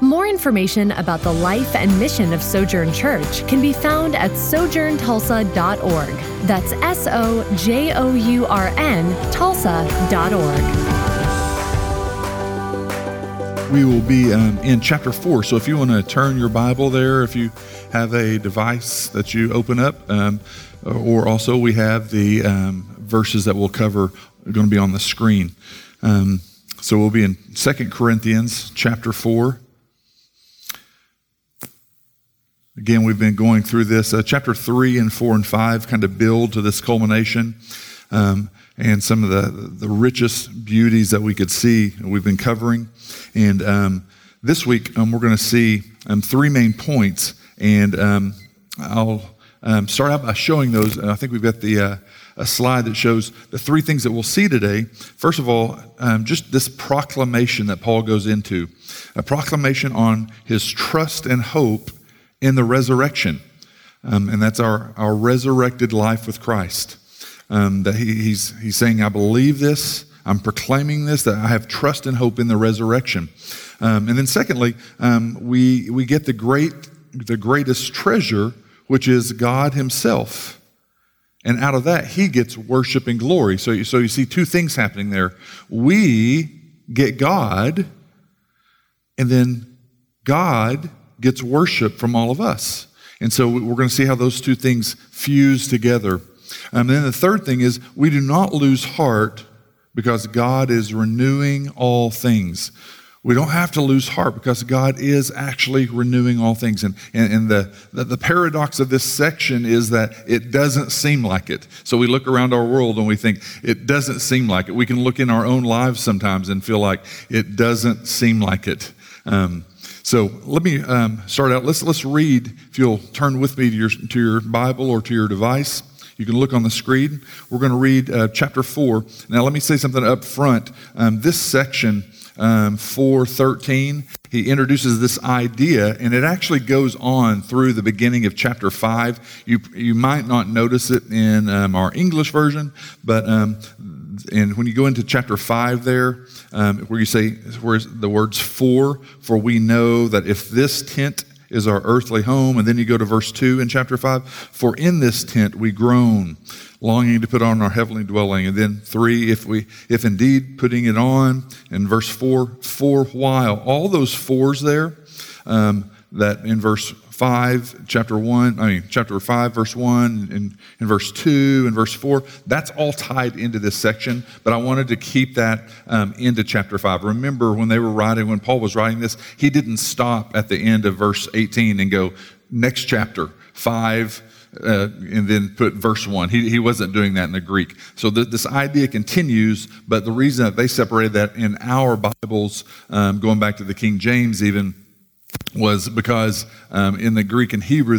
More information about the life and mission of Sojourn Church can be found at sojourntulsa.org. That's S O J O U R N Tulsa.org we will be um, in chapter 4. So if you want to turn your Bible there, if you have a device that you open up, um, or also we have the um, verses that we'll cover are going to be on the screen. Um, so we'll be in Second Corinthians chapter 4. Again, we've been going through this. Uh, chapter 3 and 4 and 5 kind of build to this culmination. Um, and some of the, the richest beauties that we could see we've been covering. And um, this week, um, we're going to see um, three main points. And um, I'll um, start out by showing those. I think we've got the uh, a slide that shows the three things that we'll see today. First of all, um, just this proclamation that Paul goes into a proclamation on his trust and hope in the resurrection. and that's our, our resurrected life with Christ um, that he, he's, he's saying, I believe this. I'm proclaiming this, that I have trust and hope in the resurrection. Um, and then, secondly, um, we, we get the, great, the greatest treasure, which is God Himself. And out of that, He gets worship and glory. So, so you see two things happening there. We get God, and then God gets worship from all of us. And so we're going to see how those two things fuse together and then the third thing is we do not lose heart because God is renewing all things. We don't have to lose heart because God is actually renewing all things. And, and, and the, the, the, paradox of this section is that it doesn't seem like it. So we look around our world and we think it doesn't seem like it. We can look in our own lives sometimes and feel like it doesn't seem like it. Um, so let me um, start out. Let's, let's read, if you'll turn with me to your, to your Bible or to your device. You can look on the screen. We're going to read uh, chapter 4. Now, let me say something up front. Um, this section, um, 413, he introduces this idea, and it actually goes on through the beginning of chapter 5. You, you might not notice it in um, our English version, but um, and when you go into chapter 5 there, um, where you say, where the words for, for we know that if this tent is our earthly home. And then you go to verse 2 in chapter 5 For in this tent we groan, longing to put on our heavenly dwelling. And then 3 If we, if indeed putting it on. And verse 4 For while. All those fours there, um, that in verse 5, chapter 1, I mean, chapter 5, verse 1, and, and verse 2, and verse 4, that's all tied into this section, but I wanted to keep that um, into chapter 5. Remember, when they were writing, when Paul was writing this, he didn't stop at the end of verse 18 and go, next chapter, 5, uh, and then put verse 1. He, he wasn't doing that in the Greek. So th- this idea continues, but the reason that they separated that in our Bibles, um, going back to the King James even, was because um, in the Greek and Hebrew,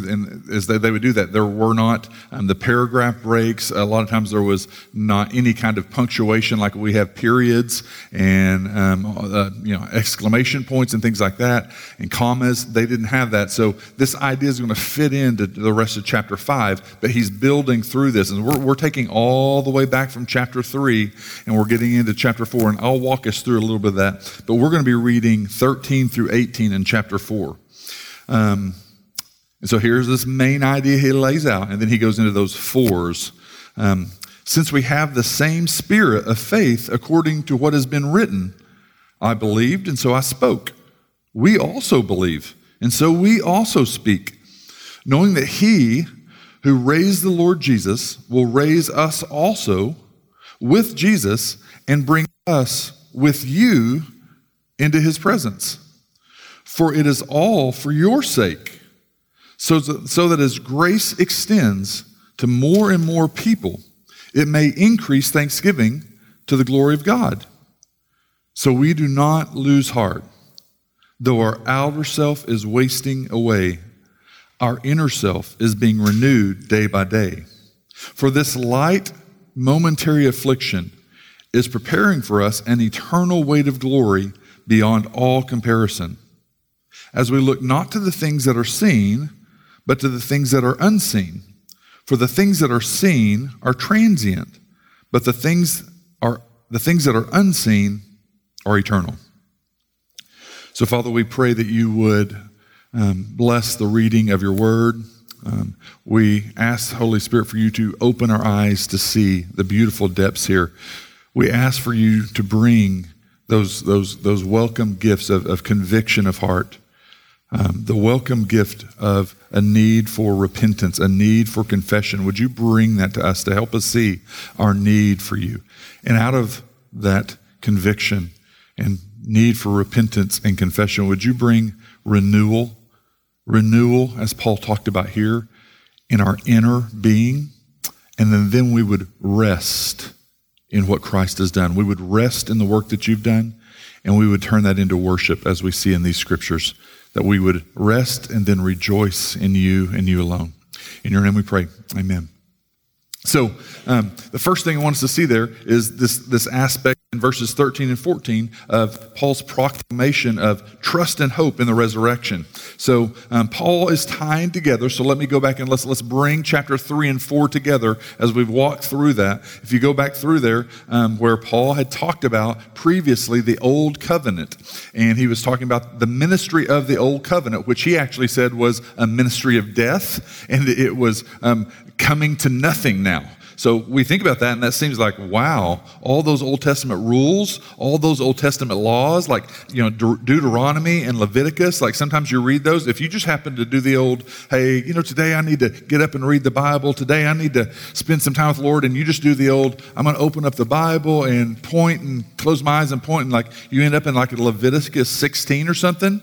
as they, they would do that, there were not um, the paragraph breaks. A lot of times there was not any kind of punctuation like we have periods and um, uh, you know exclamation points and things like that, and commas. They didn't have that. So this idea is going to fit into the rest of chapter five, but he's building through this, and we're, we're taking all the way back from chapter three, and we're getting into chapter four, and I'll walk us through a little bit of that. But we're going to be reading 13 through 18 in chapter 4. Um, and so here's this main idea he lays out, and then he goes into those fours. Um, Since we have the same spirit of faith according to what has been written, I believed, and so I spoke. We also believe, and so we also speak, knowing that he who raised the Lord Jesus will raise us also with Jesus and bring us with you into his presence. For it is all for your sake, so that, so that as grace extends to more and more people, it may increase thanksgiving to the glory of God. So we do not lose heart. Though our outer self is wasting away, our inner self is being renewed day by day. For this light, momentary affliction is preparing for us an eternal weight of glory beyond all comparison. As we look not to the things that are seen, but to the things that are unseen. For the things that are seen are transient, but the things are the things that are unseen are eternal. So, Father, we pray that you would um, bless the reading of your word. Um, we ask, Holy Spirit, for you to open our eyes to see the beautiful depths here. We ask for you to bring those, those, those welcome gifts of, of conviction of heart, um, the welcome gift of a need for repentance, a need for confession. Would you bring that to us to help us see our need for you? And out of that conviction and need for repentance and confession, would you bring renewal? Renewal, as Paul talked about here, in our inner being. And then, then we would rest in what Christ has done. We would rest in the work that you've done, and we would turn that into worship as we see in these scriptures, that we would rest and then rejoice in you and you alone. In your name we pray. Amen. So, um, the first thing I want us to see there is this, this aspect in verses 13 and 14 of Paul's proclamation of trust and hope in the resurrection. So, um, Paul is tying together. So, let me go back and let's, let's bring chapter 3 and 4 together as we've walked through that. If you go back through there, um, where Paul had talked about previously the old covenant, and he was talking about the ministry of the old covenant, which he actually said was a ministry of death, and it was um, coming to nothing now. So we think about that, and that seems like, wow, all those Old Testament rules, all those Old Testament laws, like, you know, De- Deuteronomy and Leviticus, like sometimes you read those. If you just happen to do the old, hey, you know, today I need to get up and read the Bible, today I need to spend some time with the Lord, and you just do the old, I'm going to open up the Bible and point and close my eyes and point, and like you end up in like Leviticus 16 or something,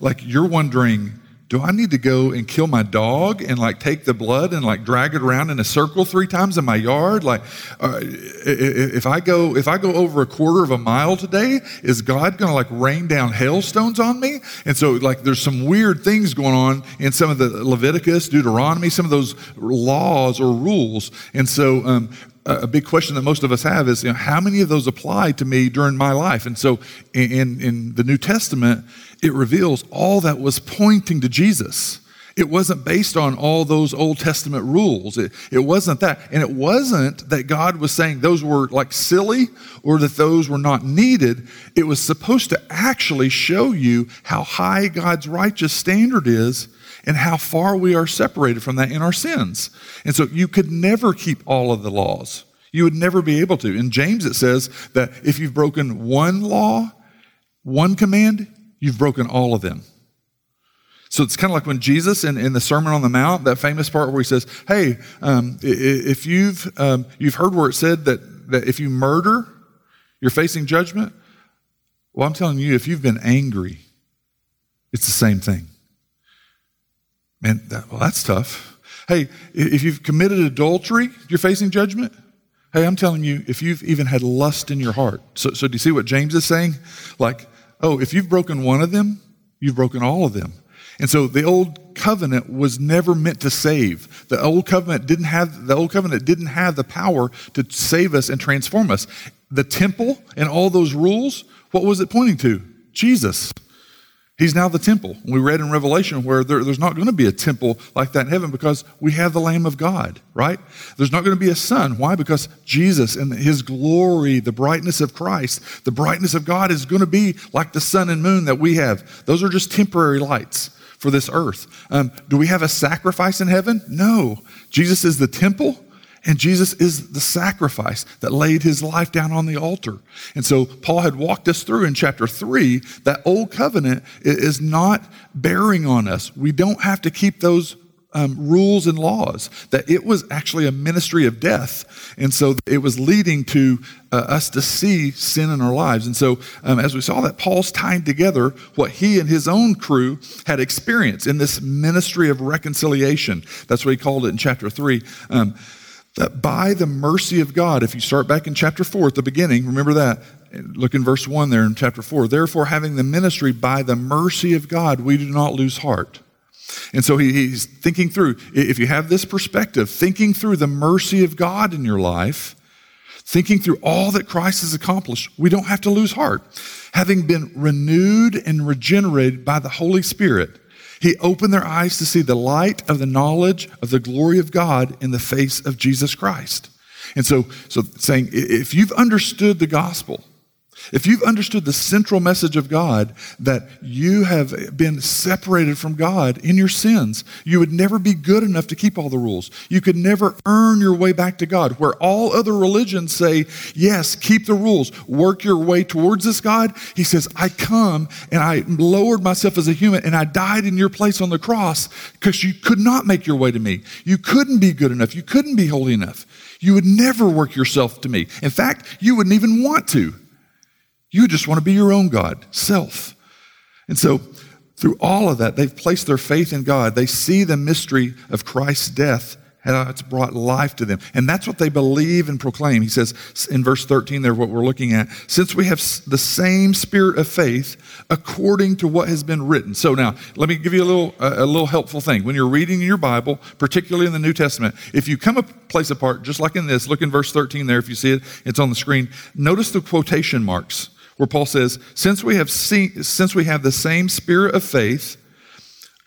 like you're wondering, do I need to go and kill my dog and like take the blood and like drag it around in a circle three times in my yard? Like, uh, if I go if I go over a quarter of a mile today, is God going to like rain down hailstones on me? And so like there's some weird things going on in some of the Leviticus, Deuteronomy, some of those laws or rules. And so um, a big question that most of us have is, you know, how many of those apply to me during my life? And so in, in the New Testament, it reveals all that was pointing to Jesus. It wasn't based on all those Old Testament rules. It, it wasn't that. And it wasn't that God was saying those were like silly or that those were not needed. It was supposed to actually show you how high God's righteous standard is and how far we are separated from that in our sins. And so you could never keep all of the laws. You would never be able to. In James, it says that if you've broken one law, one command, you've broken all of them. So it's kind of like when Jesus in, in the Sermon on the Mount, that famous part where he says, Hey, um, if you've, um, you've heard where it said that, that if you murder, you're facing judgment. Well, I'm telling you, if you've been angry, it's the same thing. Man, that, well, that's tough. Hey, if you've committed adultery, you're facing judgment. Hey, I'm telling you, if you've even had lust in your heart. So, so do you see what James is saying? Like, oh, if you've broken one of them, you've broken all of them. And so the old covenant was never meant to save. The old covenant didn't have the old covenant didn't have the power to save us and transform us. The temple and all those rules, what was it pointing to? Jesus. He's now the temple. We read in Revelation where there, there's not going to be a temple like that in heaven because we have the Lamb of God, right? There's not going to be a sun. Why? Because Jesus and his glory, the brightness of Christ, the brightness of God is going to be like the sun and moon that we have. Those are just temporary lights for this earth. Um, do we have a sacrifice in heaven? No. Jesus is the temple. And Jesus is the sacrifice that laid his life down on the altar. And so Paul had walked us through in chapter three that old covenant is not bearing on us. We don't have to keep those um, rules and laws, that it was actually a ministry of death. And so it was leading to uh, us to see sin in our lives. And so, um, as we saw that, Paul's tying together what he and his own crew had experienced in this ministry of reconciliation. That's what he called it in chapter 3. Um, that by the mercy of God, if you start back in chapter 4 at the beginning, remember that. Look in verse 1 there in chapter 4. Therefore, having the ministry by the mercy of God, we do not lose heart. And so he, he's thinking through, if you have this perspective, thinking through the mercy of God in your life, thinking through all that Christ has accomplished, we don't have to lose heart. Having been renewed and regenerated by the Holy Spirit, he opened their eyes to see the light of the knowledge of the glory of God in the face of Jesus Christ. And so, so saying, if you've understood the gospel, if you've understood the central message of God that you have been separated from God in your sins, you would never be good enough to keep all the rules. You could never earn your way back to God. Where all other religions say, yes, keep the rules, work your way towards this God, he says, I come and I lowered myself as a human and I died in your place on the cross because you could not make your way to me. You couldn't be good enough. You couldn't be holy enough. You would never work yourself to me. In fact, you wouldn't even want to. You just want to be your own God, self. And so, through all of that, they've placed their faith in God. They see the mystery of Christ's death, how it's brought life to them. And that's what they believe and proclaim. He says in verse 13 there, what we're looking at, since we have the same spirit of faith according to what has been written. So now, let me give you a little, a little helpful thing. When you're reading your Bible, particularly in the New Testament, if you come a place apart, just like in this, look in verse 13 there, if you see it, it's on the screen. Notice the quotation marks where Paul says, since we have seen, since we have the same spirit of faith,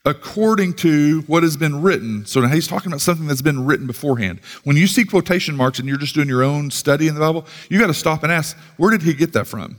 according to what has been written. So now he's talking about something that's been written beforehand. When you see quotation marks and you're just doing your own study in the Bible, you got to stop and ask, where did he get that from?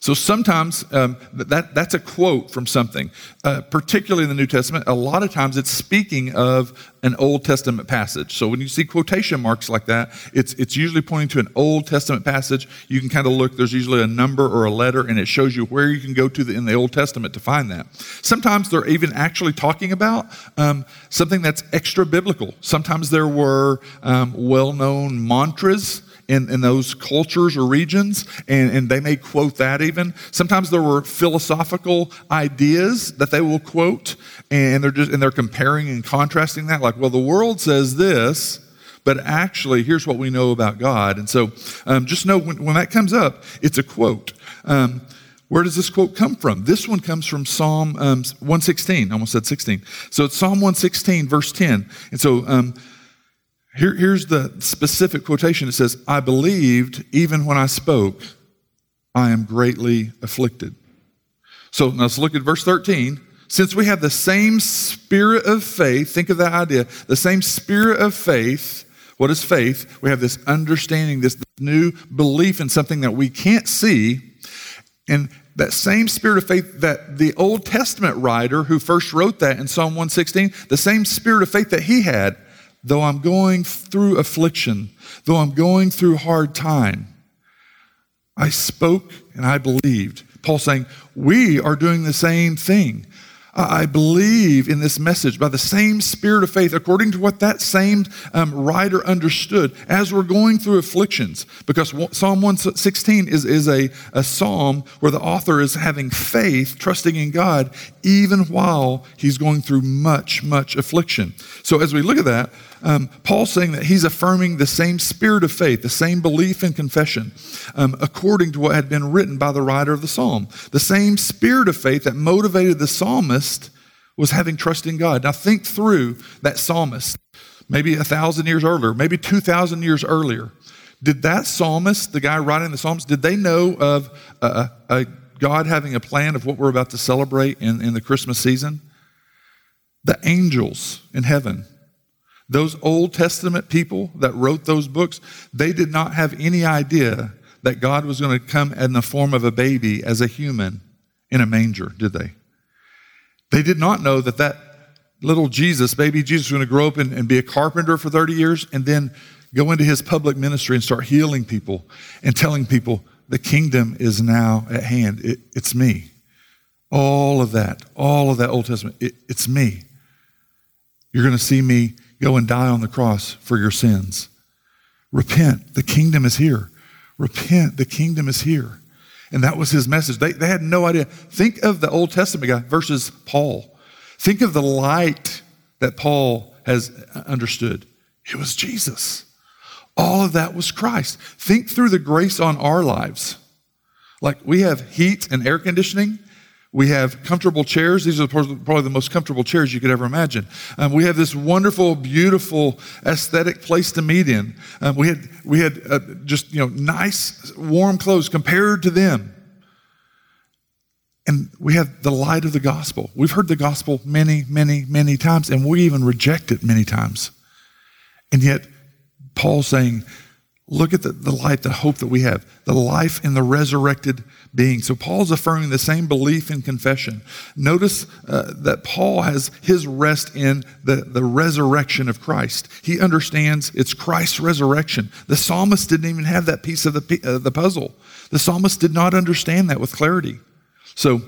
So sometimes um, that, that's a quote from something, uh, particularly in the New Testament. A lot of times it's speaking of an Old Testament passage. So when you see quotation marks like that, it's, it's usually pointing to an Old Testament passage. You can kind of look, there's usually a number or a letter, and it shows you where you can go to the, in the Old Testament to find that. Sometimes they're even actually talking about um, something that's extra biblical. Sometimes there were um, well known mantras in, in those cultures or regions, and, and they may quote that even. Sometimes there were philosophical ideas that they will quote, and they're just and they're comparing and contrasting that. Like, well, the world says this, but actually, here's what we know about God. And so, um, just know when, when, that comes up, it's a quote. Um, where does this quote come from? This one comes from Psalm um, 116. I almost said 16. So it's Psalm 116, verse 10. And so um, here, here's the specific quotation it says, I believed even when I spoke, I am greatly afflicted. So let's look at verse 13. Since we have the same spirit of faith, think of that idea, the same spirit of faith. What is faith? We have this understanding, this new belief in something that we can't see. And that same spirit of faith that the Old Testament writer who first wrote that in Psalm 116, the same spirit of faith that he had though I'm going through affliction, though I'm going through hard time, I spoke and I believed. Paul saying, we are doing the same thing. I believe in this message by the same spirit of faith, according to what that same um, writer understood as we're going through afflictions. Because Psalm 116 is, is a, a psalm where the author is having faith, trusting in God, even while he's going through much, much affliction. So as we look at that, um, Paul's saying that he's affirming the same spirit of faith, the same belief and confession, um, according to what had been written by the writer of the psalm. The same spirit of faith that motivated the psalmist was having trust in God. Now, think through that psalmist, maybe a thousand years earlier, maybe 2,000 years earlier. Did that psalmist, the guy writing the Psalms, did they know of a, a God having a plan of what we're about to celebrate in, in the Christmas season? The angels in heaven those Old Testament people that wrote those books, they did not have any idea that God was going to come in the form of a baby as a human in a manger, did they? They did not know that that little Jesus, baby Jesus, was going to grow up and, and be a carpenter for 30 years and then go into his public ministry and start healing people and telling people, the kingdom is now at hand. It, it's me. All of that, all of that Old Testament, it, it's me. You're going to see me Go and die on the cross for your sins. Repent. The kingdom is here. Repent. The kingdom is here. And that was his message. They, they had no idea. Think of the Old Testament guy versus Paul. Think of the light that Paul has understood. It was Jesus. All of that was Christ. Think through the grace on our lives. Like we have heat and air conditioning. We have comfortable chairs. These are probably the most comfortable chairs you could ever imagine. Um, we have this wonderful, beautiful, aesthetic place to meet in. Um, we had, we had uh, just you know nice, warm clothes compared to them. And we have the light of the gospel. We've heard the gospel many, many, many times, and we even reject it many times. And yet, Paul's saying, Look at the, the life, the hope that we have, the life in the resurrected being. So Paul's affirming the same belief in confession. Notice uh, that Paul has his rest in the, the resurrection of Christ. He understands it's Christ's resurrection. The psalmist didn't even have that piece of the, uh, the puzzle. The psalmist did not understand that with clarity. So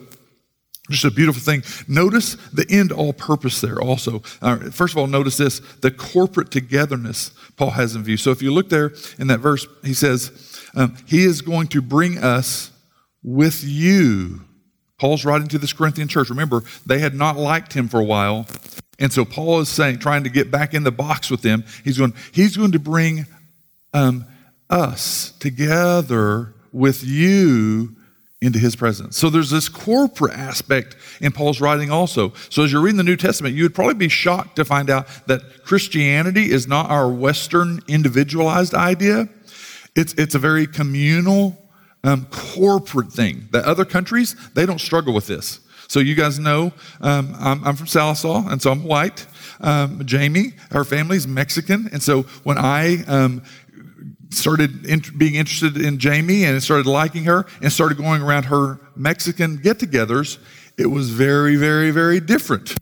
just a beautiful thing. Notice the end all purpose there also. Uh, first of all, notice this the corporate togetherness Paul has in view. So if you look there in that verse, he says, um, He is going to bring us with you. Paul's writing to this Corinthian church. Remember, they had not liked him for a while. And so Paul is saying, trying to get back in the box with them. He's going, he's going to bring um, us together with you into his presence. So there's this corporate aspect in Paul's writing also. So as you're reading the New Testament, you would probably be shocked to find out that Christianity is not our Western individualized idea. It's, it's a very communal, um, corporate thing. That other countries, they don't struggle with this. So you guys know um, I'm, I'm, from Sallisaw, and so I'm white. Um, Jamie, her family's Mexican, and so when I um, started in, being interested in Jamie and started liking her and started going around her Mexican get togethers, it was very, very, very different.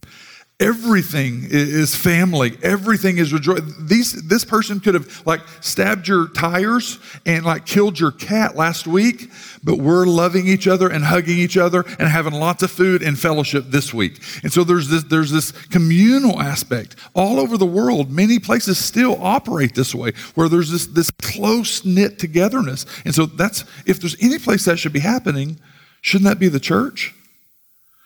Everything is family. Everything is rejoice. These, this person could have like stabbed your tires and like killed your cat last week, but we're loving each other and hugging each other and having lots of food and fellowship this week. And so there's this, there's this communal aspect all over the world. Many places still operate this way, where there's this, this close knit togetherness. And so that's if there's any place that should be happening, shouldn't that be the church?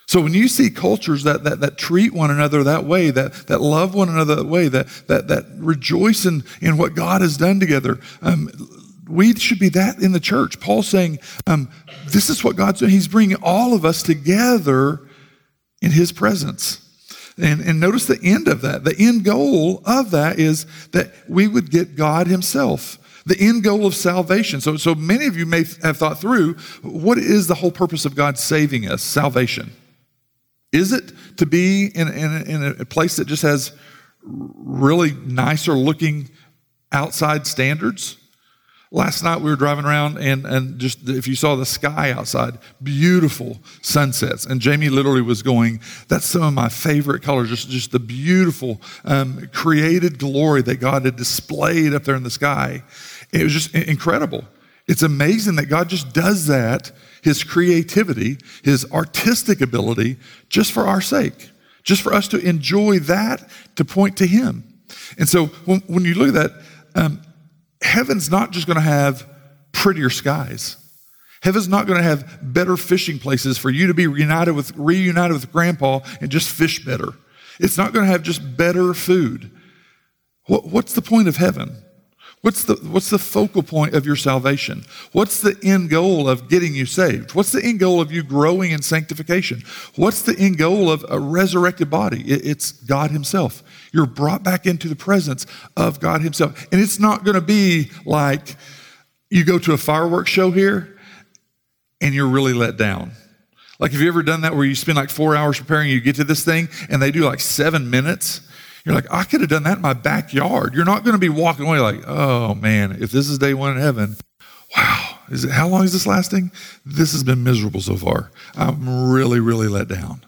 So when you see cultures that, that, that treat one another that way, that, that love one another that way, that, that, that rejoice in, in what God has done together, um, we should be that in the church. Paul's saying, um, this is what God's doing. He's bringing all of us together in his presence. And, and notice the end of that. The end goal of that is that we would get God himself the end goal of salvation. So, so many of you may have thought through what is the whole purpose of God saving us? Salvation. Is it to be in, in, in a place that just has really nicer looking outside standards? Last night we were driving around and, and just if you saw the sky outside, beautiful sunsets. And Jamie literally was going, that's some of my favorite colors, just, just the beautiful um, created glory that God had displayed up there in the sky. It was just incredible. It's amazing that God just does that his creativity, his artistic ability, just for our sake, just for us to enjoy that to point to him. And so when, when you look at that, um, heaven's not just going to have prettier skies. Heaven's not going to have better fishing places for you to be reunited with, reunited with grandpa and just fish better. It's not going to have just better food. What, what's the point of heaven? What's the, what's the focal point of your salvation? What's the end goal of getting you saved? What's the end goal of you growing in sanctification? What's the end goal of a resurrected body? It, it's God Himself. You're brought back into the presence of God Himself. And it's not going to be like you go to a fireworks show here and you're really let down. Like, have you ever done that where you spend like four hours preparing, you get to this thing, and they do like seven minutes? You're like, I could have done that in my backyard. You're not going to be walking away like, oh man, if this is day one in heaven, wow, is it, how long is this lasting? This has been miserable so far. I'm really, really let down.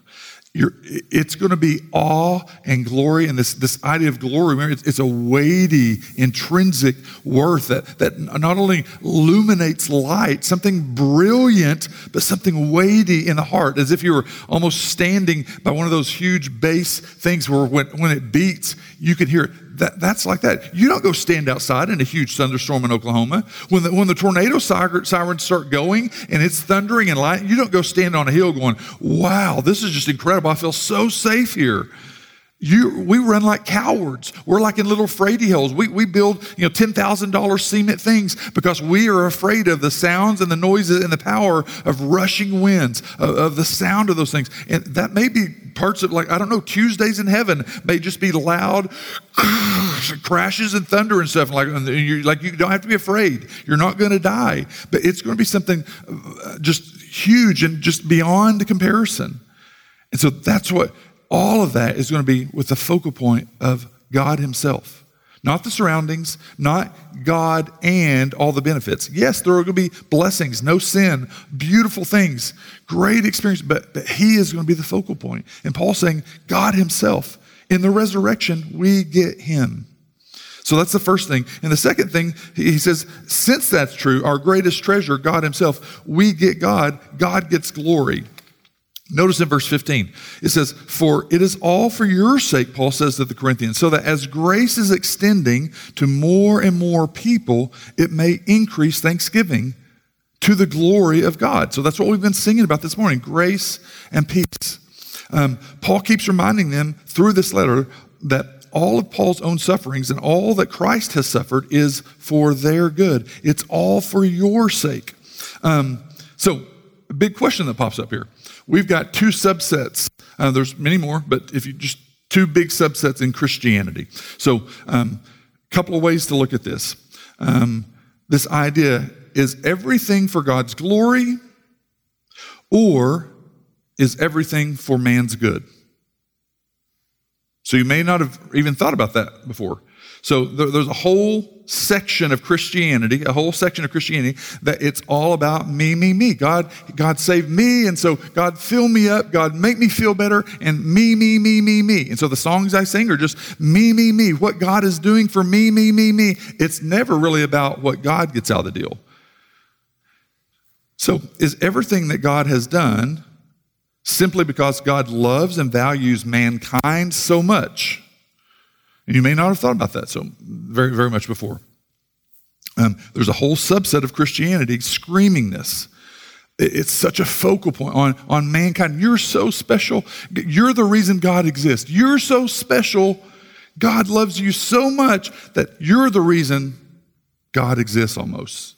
You're, it's going to be awe and glory, and this, this idea of glory, remember, it's, it's, a weighty, intrinsic worth that, that not only illuminates light, something brilliant, but something weighty in the heart, as if you were almost standing by one of those huge bass things where when, when it beats, you can hear it that, that's like that. You don't go stand outside in a huge thunderstorm in Oklahoma. When the, when the tornado sirens start going and it's thundering and light, you don't go stand on a hill going, wow, this is just incredible. I feel so safe here. You, we run like cowards. We're like in little fraidy holes. We, we build, you know, $10,000 cement things because we are afraid of the sounds and the noises and the power of rushing winds, of, of the sound of those things. And that may be parts of like, I don't know, Tuesdays in heaven may just be loud crashes and thunder and stuff. Like, and you're, like you don't have to be afraid. You're not going to die. But it's going to be something uh, just huge and just beyond comparison. And so that's what all of that is going to be with the focal point of God Himself. Not the surroundings, not God and all the benefits. Yes, there are going to be blessings, no sin, beautiful things, great experience, but, but He is going to be the focal point. And Paul's saying, God Himself. In the resurrection, we get Him. So that's the first thing. And the second thing, he says, since that's true, our greatest treasure, God Himself, we get God, God gets glory. Notice in verse 15, it says, For it is all for your sake, Paul says to the Corinthians, so that as grace is extending to more and more people, it may increase thanksgiving to the glory of God. So that's what we've been singing about this morning grace and peace. Um, Paul keeps reminding them through this letter that all of Paul's own sufferings and all that Christ has suffered is for their good. It's all for your sake. Um, so, big question that pops up here We've got two subsets. Uh, there's many more, but if you just two big subsets in Christianity. So, a um, couple of ways to look at this. Um, this idea is everything for God's glory, or is everything for man's good? So, you may not have even thought about that before. So there, there's a whole section of Christianity, a whole section of Christianity that it's all about me, me, me. God, God saved me, and so God fill me up, God make me feel better, and me, me, me, me, me. And so the songs I sing are just me, me, me. What God is doing for me, me, me, me. It's never really about what God gets out of the deal. So is everything that God has done simply because God loves and values mankind so much? You may not have thought about that so very, very much before. Um, there's a whole subset of Christianity screaming this. It's such a focal point on, on mankind. You're so special. You're the reason God exists. You're so special. God loves you so much that you're the reason God exists almost.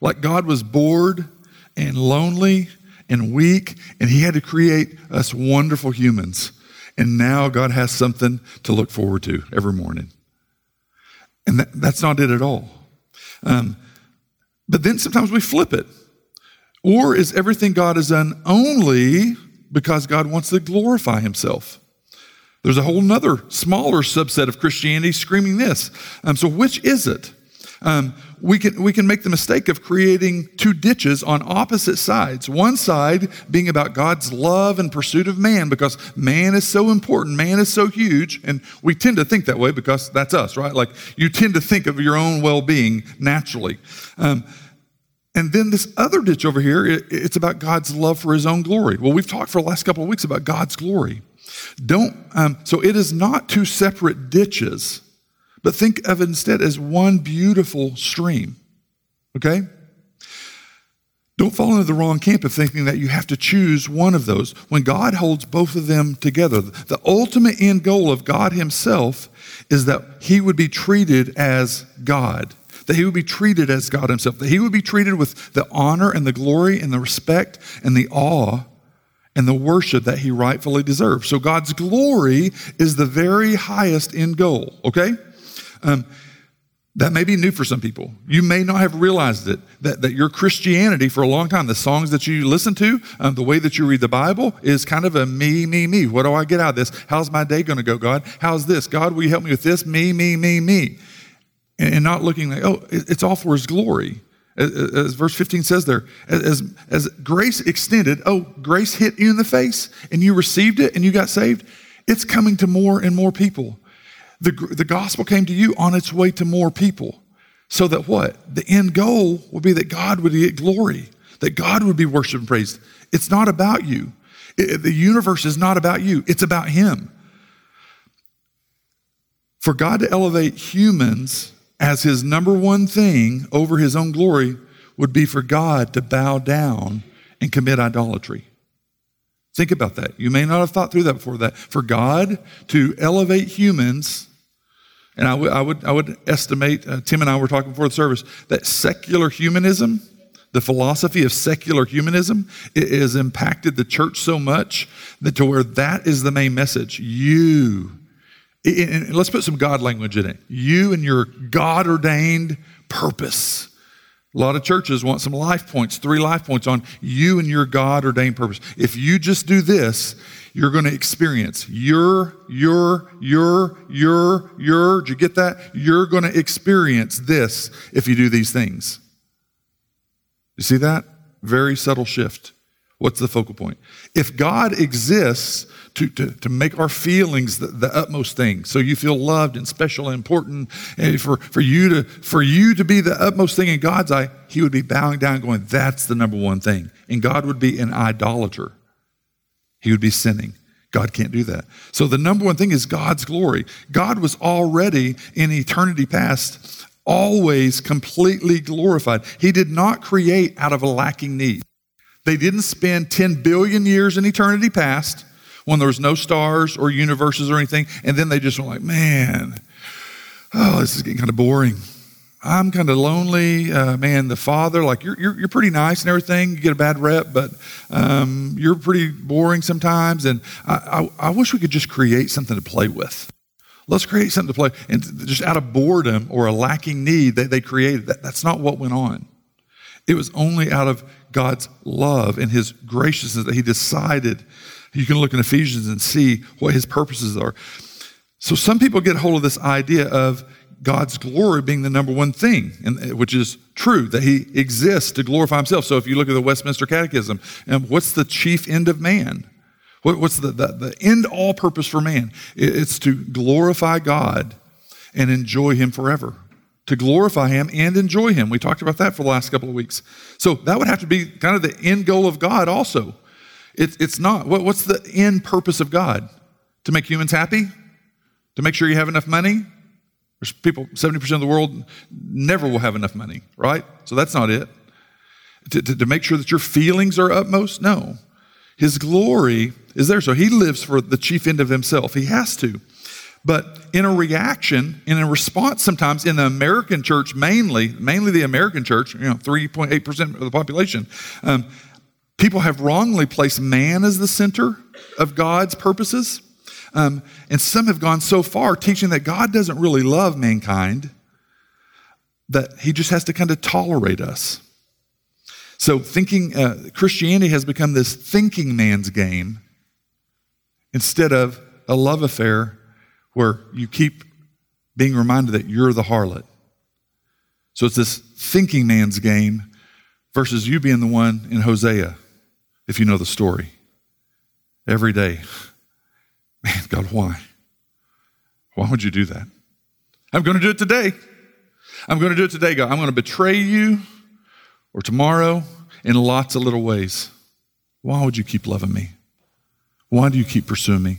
Like God was bored and lonely and weak, and He had to create us wonderful humans and now God has something to look forward to every morning. And that, that's not it at all. Um, but then sometimes we flip it. Or is everything God has done only because God wants to glorify himself? There's a whole other smaller subset of Christianity screaming this. Um, so, which is it? Um, we, can, we can make the mistake of creating two ditches on opposite sides. One side being about God's love and pursuit of man because man is so important, man is so huge, and we tend to think that way because that's us, right? Like you tend to think of your own well being naturally. Um, and then this other ditch over here, it, it's about God's love for his own glory. Well, we've talked for the last couple of weeks about God's glory. Don't, um, so it is not two separate ditches but think of it instead as one beautiful stream. Okay? Don't fall into the wrong camp of thinking that you have to choose one of those when God holds both of them together. The ultimate end goal of God Himself is that He would be treated as God, that He would be treated as God Himself, that He would be treated with the honor and the glory and the respect and the awe and the worship that He rightfully deserves. So God's glory is the very highest end goal, okay? Um, that may be new for some people. You may not have realized it, that, that your Christianity for a long time, the songs that you listen to, um, the way that you read the Bible is kind of a me, me, me. What do I get out of this? How's my day going to go, God? How's this? God, will you help me with this? Me, me, me, me. And, and not looking like, oh, it's all for His glory. As, as verse 15 says there, as, as grace extended, oh, grace hit you in the face and you received it and you got saved, it's coming to more and more people. The, the gospel came to you on its way to more people. So that what? The end goal would be that God would get glory, that God would be worshiped and praised. It's not about you. It, the universe is not about you, it's about Him. For God to elevate humans as His number one thing over His own glory would be for God to bow down and commit idolatry. Think about that. You may not have thought through that before that. For God to elevate humans, and I would, I would, I would estimate, uh, Tim and I were talking before the service, that secular humanism, the philosophy of secular humanism, it has impacted the church so much that to where that is the main message. You, and let's put some God language in it. You and your God ordained purpose. A lot of churches want some life points, three life points on you and your God ordained purpose. If you just do this, you're going to experience your, your, your, your, your. Did you get that? You're going to experience this if you do these things. You see that? Very subtle shift. What's the focal point? If God exists to, to, to make our feelings the, the, utmost thing, so you feel loved and special and important, and for, for, you to, for you to be the utmost thing in God's eye, He would be bowing down going, That's the number one thing. And God would be an idolater. He would be sinning. God can't do that. So the number one thing is God's glory. God was already in eternity past, always completely glorified. He did not create out of a lacking need. They didn't spend 10 billion years in eternity past when there was no stars or universes or anything, and then they just went like, man, oh, this is getting kind of boring. I'm kind of lonely. Uh, man, the father, like, you're, you're, you're, pretty nice and everything. You get a bad rep, but um, you're pretty boring sometimes. And I, I, I wish we could just create something to play with. Let's create something to play. And just out of boredom or a lacking need, they, they created that. That's not what went on. It was only out of God's love and his graciousness that he decided. You can look in Ephesians and see what his purposes are. So some people get hold of this idea of God's glory being the number one thing, and, eh, which is true, that he exists to glorify himself. So if you look at the Westminster Catechism, and what's the chief end of man? What, what's the, the, the end all purpose for man? It's to glorify God and enjoy him forever to glorify Him and enjoy Him. We talked about that for the last couple of weeks. So that would have to be kind of the end goal of God also. It, it's not. What, what's the end purpose of God? To make humans happy? To make sure you have enough money? There's people, 70% of the world never will have enough money, right? So that's not it. To, to, to make sure that your feelings are utmost? No. His glory is there. So he lives for the chief end of himself. He has to. But in a reaction, in a response, sometimes in the American church, mainly, mainly the American church, you know, 3.8% of the population, um, people have wrongly placed man as the center of God's purposes. Um, and some have gone so far teaching that God doesn't really love mankind, that he just has to kind of tolerate us. So, thinking, uh, Christianity has become this thinking man's game instead of a love affair where you keep being reminded that you're the harlot. So it's this thinking man's game versus you being the one in Hosea, if you know the story. Every day. Man, God, why? Why would you do that? I'm going to do it today. I'm going to do it today, God. I'm going to betray you or tomorrow in lots of little ways. Why would you keep loving me? Why do you keep pursuing me?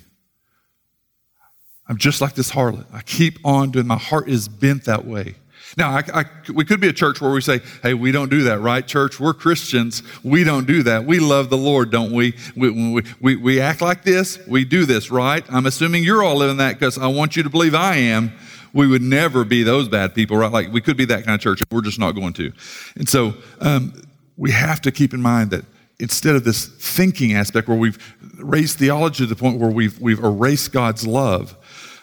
I'm just like this harlot. I keep on doing, my heart is bent that way. Now, I, I, we could be a church where we say, hey, we don't do that, right, church? We're Christians. We don't do that. We love the Lord, don't we? We, we, we, we act like this. We do this, right? I'm assuming you're all living that because I want you to believe I am. We would never be those bad people, right? Like we could be that kind of church. We're just not going to. And so um, we have to keep in mind that instead of this thinking aspect where we've raised theology to the point where we've, we've erased God's love,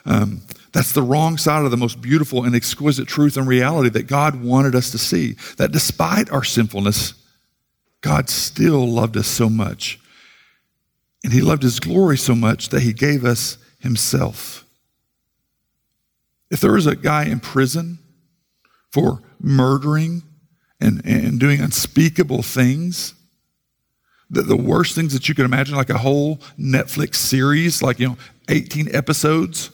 um, that's the wrong side of the most beautiful and exquisite truth and reality that God wanted us to see. That despite our sinfulness, God still loved us so much. And He loved His glory so much that He gave us Himself. If there was a guy in prison for murdering and, and doing unspeakable things, the, the worst things that you could imagine, like a whole Netflix series, like, you know, 18 episodes,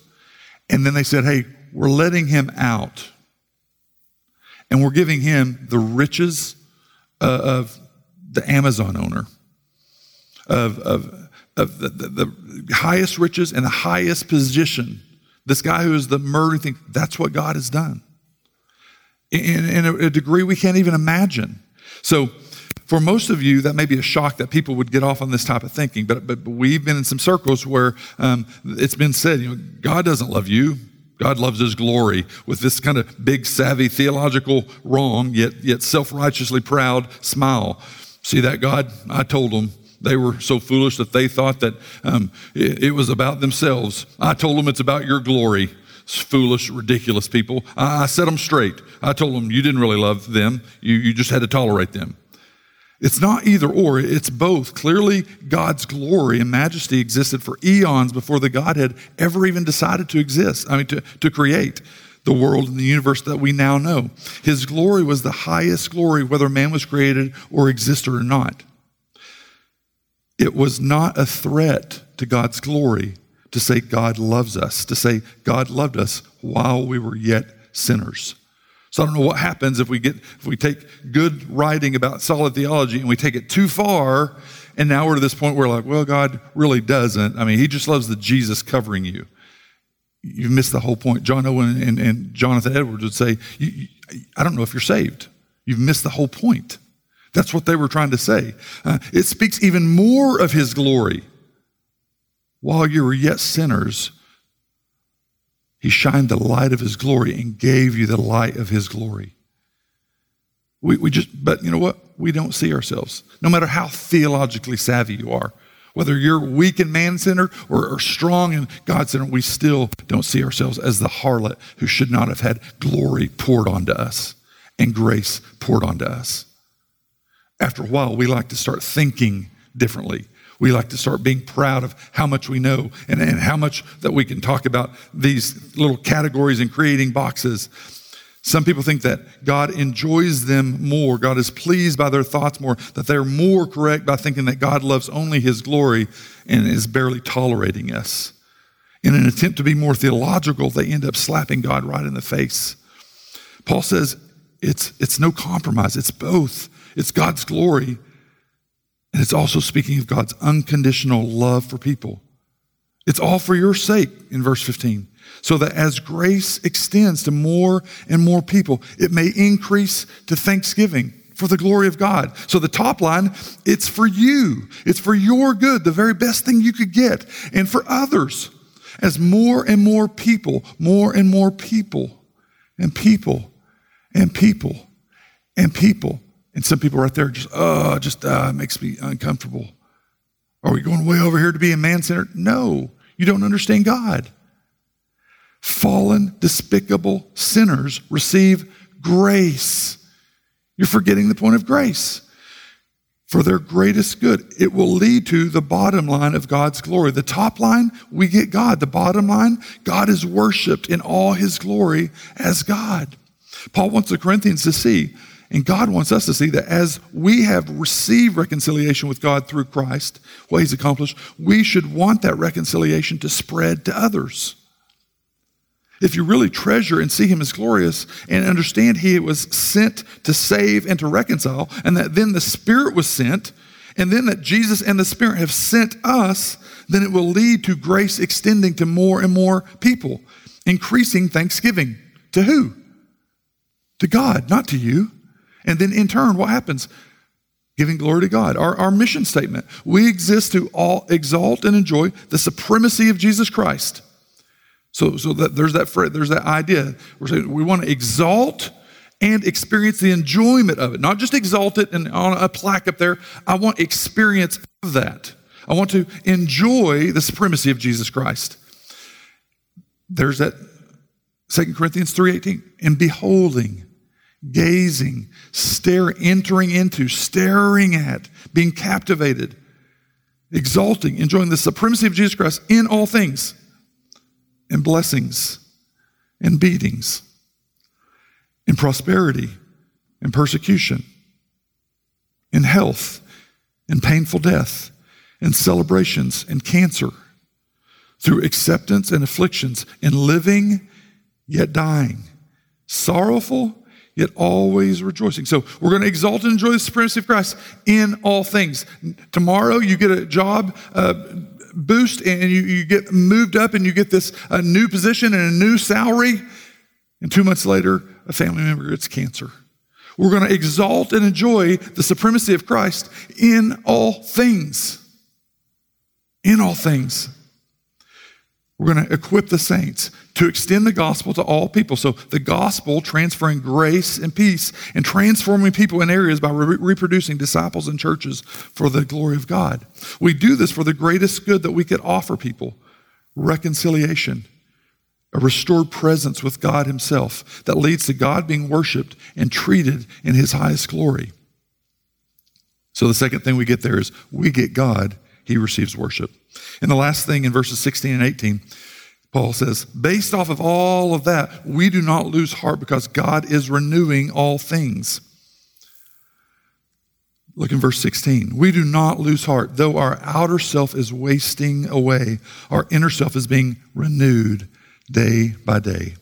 and then they said, hey, we're letting him out. And we're giving him the riches uh, of the Amazon owner, of, of, of the, the, the highest riches and the highest position. This guy who is the murdering thing, that's what God has done. In, in a, a degree we can't even imagine. So for most of you, that may be a shock that people would get off on this type of thinking, but, but we've been in some circles where um, it's been said, you know, God doesn't love you. God loves his glory with this kind of big, savvy, theological, wrong, yet, yet self righteously proud smile. See that, God? I told them they were so foolish that they thought that um, it, it, was about themselves. I told them it's about your glory. It's foolish, ridiculous people. I, I set them straight. I told them you didn't really love them, you, you just had to tolerate them. It's not either or, it's both. Clearly, God's glory and majesty existed for eons before the Godhead ever even decided to exist, I mean, to, to create the world and the universe that we now know. His glory was the highest glory, whether man was created or existed or not. It was not a threat to God's glory to say God loves us, to say God loved us while we were yet sinners. So I don't know what happens if we get if we take good writing about solid theology and we take it too far, and now we're to this point where like, well, God really doesn't. I mean, He just loves the Jesus covering you. You've missed the whole point. John Owen and, and Jonathan Edwards would say, I don't know if you're saved. You've missed the whole point. That's what they were trying to say. Uh, it speaks even more of His glory. While you were yet sinners, he shined the light of his glory and gave you the light of his glory. We, we just, but you know what? We don't see ourselves. No matter how theologically savvy you are, whether you're weak and man centered or, or, strong and God centered, we still don't see ourselves as the harlot who should not have had glory poured onto us and grace poured onto us. After a while, we like to start thinking differently we like to start being proud of how much we know and, and how much that we can talk about these little categories and creating boxes. Some people think that God enjoys them more. God is pleased by their thoughts more, that they're more correct by thinking that God loves only His glory and is barely tolerating us. In an attempt to be more theological, they end up slapping God right in the face. Paul says it's, it's no compromise, it's both. It's God's glory and it's also speaking of God's unconditional love for people. It's all for your sake in verse 15. So that as grace extends to more and more people, it may increase to thanksgiving for the glory of God. So the top line, it's for you. It's for your good, the very best thing you could get, and for others. As more and more people, more and more people, and people, and people, and people and some people right there just, oh, just uh, makes me uncomfortable. Are we going way over here to be a man centered? No, you don't understand God. Fallen, despicable sinners receive grace. You're forgetting the point of grace. For their greatest good, it will lead to the bottom line of God's glory. The top line, we get God. The bottom line, God is worshiped in all his glory as God. Paul wants the Corinthians to see and God wants us to see that as we have received reconciliation with God through Christ, what He's accomplished, we should want that reconciliation to spread to others. If you really treasure and see Him as glorious and understand He was sent to save and to reconcile, and that then the Spirit was sent, and then that Jesus and the Spirit have sent us, then it will lead to grace extending to more and more people, increasing thanksgiving. To who? To God, not to you. And then in turn, what happens? Giving glory to God. Our, our mission statement. We exist to all exalt and enjoy the supremacy of Jesus Christ. So, so that there's that there's that idea. We're saying we want to exalt and experience the enjoyment of it. Not just exalt it and on a plaque up there. I want experience of that. I want to enjoy the supremacy of Jesus Christ. There's that 2 Corinthians 3:18. And beholding gazing, stare, entering into, staring at, being captivated, exalting, enjoying the supremacy of Jesus Christ in all things, in blessings, in beatings, in prosperity, in persecution, in health, in painful death, in celebrations, in cancer, through acceptance and afflictions, in living yet dying, sorrowful yet always rejoicing. So we're going to exalt and enjoy the supremacy of Christ in all things. Tomorrow you get a job uh, boost and you, you get moved up and you get this a new position and a new salary. And two months later, a family member gets cancer. We're going to exalt and enjoy the supremacy of Christ in all things. In all things. We're going to equip the saints to extend the gospel to all people. So, the gospel transferring grace and peace and transforming people in areas by re- reproducing disciples and churches for the glory of God. We do this for the greatest good that we could offer people reconciliation, a restored presence with God Himself that leads to God being worshiped and treated in His highest glory. So, the second thing we get there is we get God, He receives worship. And the last thing in verses 16 and 18, Paul says, based off of all of that, we do not lose heart because God is renewing all things. Look in verse 16. We do not lose heart. Though our outer self is wasting away, our inner self is being renewed day by day.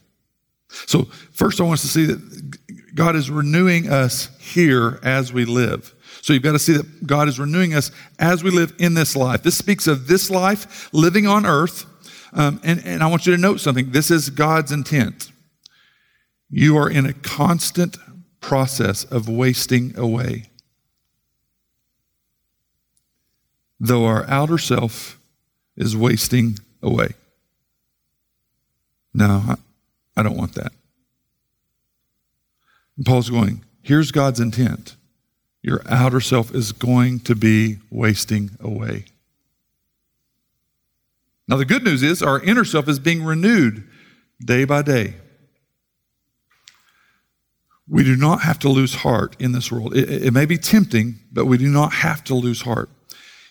So, first, I want us to see that God is renewing us here as we live. So you've got to see that God is renewing us as we live in this life. This speaks of this life, living on earth. Um, and, and I want you to note something. This is God's intent. You are in a constant process of wasting away. Though our outer self is wasting away. No, I, I don't want that. And Paul's going, here's God's intent your outer self is going to be wasting away. Now, the good news is our inner self is being renewed day by day. We do not have to lose heart in this world. It, it, may be tempting, but we do not have to lose heart.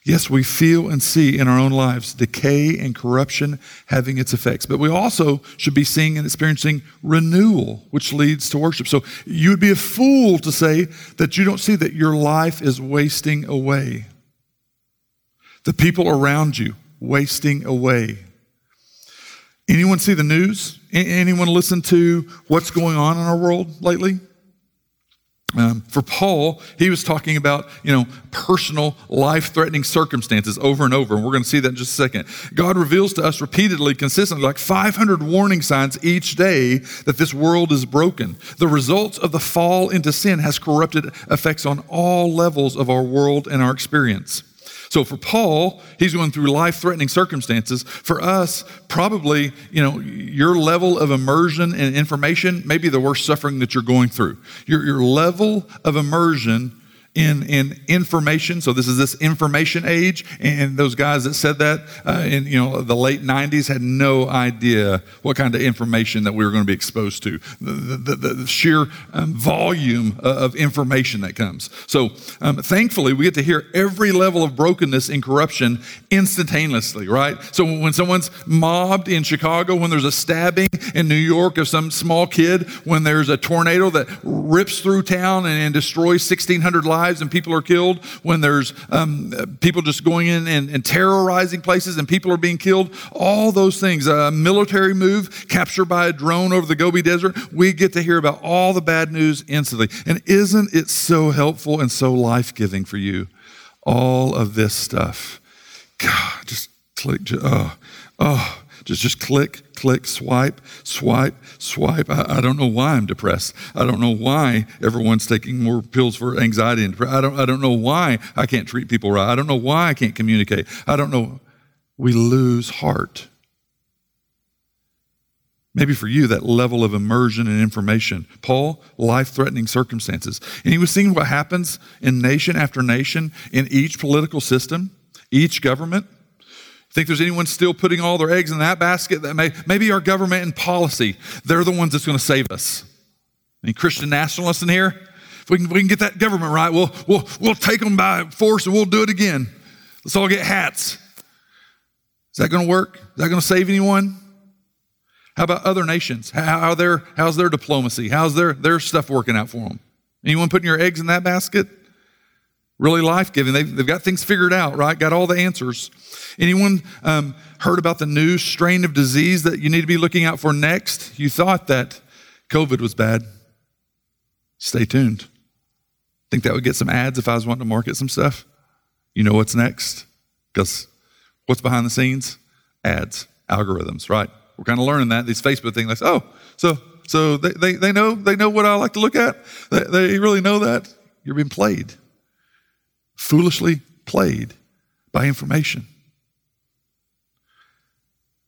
Yes, we feel and see in our own lives decay and corruption having its effects, but we also should be seeing and experiencing renewal, which leads to worship. So you would be a fool to say that you don't see that your life is wasting away. The people around you wasting away. Anyone see the news? Anyone listen to what's going on in our world lately? Um, for Paul, he was talking about, you know, personal life-threatening circumstances over and over, and we're going to see that in just a second. God reveals to us repeatedly, consistently, like 500 warning signs each day that this world is broken. The results of the fall into sin has corrupted effects on all levels of our world and our experience. So for Paul, he's going through life-threatening circumstances. For us, probably, you know, your level of immersion and information may be the worst suffering that you're going through. Your, your level of immersion in, in information. So this is this information age. And those guys that said that uh, in you know the late 90s had no idea what kind of information that we were going to be exposed to. The, the, the sheer um, volume of information that comes. So um, thankfully, we get to hear every level of brokenness and corruption instantaneously, right? So when someone's mobbed in Chicago, when there's a stabbing in New York of some small kid, when there's a tornado that rips through town and, and destroys 1,600 lives, lives and people are killed, when there's um, people just going in and, and, terrorizing places and people are being killed, all those things, a military move, captured by a drone over the Gobi Desert, we get to hear about all the bad news instantly. And isn't it so helpful and so life giving for you? All of this stuff. God, just click, oh, oh. Just, just click, click, swipe, swipe, swipe. I, I, don't know why I'm depressed. I don't know why everyone's taking more pills for anxiety and I don't, I don't know why I can't treat people right. I don't know why I can't communicate. I don't know. We lose heart. Maybe for you, that level of immersion and information. Paul, life threatening circumstances. And he was seeing what happens in nation after nation, in each political system, each government. Think there's anyone still putting all their eggs in that basket? That may, maybe our government and policy, they're the ones that's going to save us. Any Christian nationalists in here? If we can, we can get that government right, we'll, we'll, we'll take them by force and we'll do it again. Let's all get hats. Is that going to work? Is that going to save anyone? How about other nations? How, their, how's their diplomacy? How's their, their stuff working out for them? Anyone putting your eggs in that basket? Really life giving. They've, they've got things figured out, right? Got all the answers. Anyone um, heard about the new strain of disease that you need to be looking out for next? You thought that COVID was bad. Stay tuned. Think that would get some ads if I was wanting to market some stuff? You know what's next? Because what's behind the scenes? Ads, algorithms, right? We're kind of learning that these Facebook things, like, oh, so so they, they, they know they know what I like to look at. They, they really know that you're being played, foolishly played by information.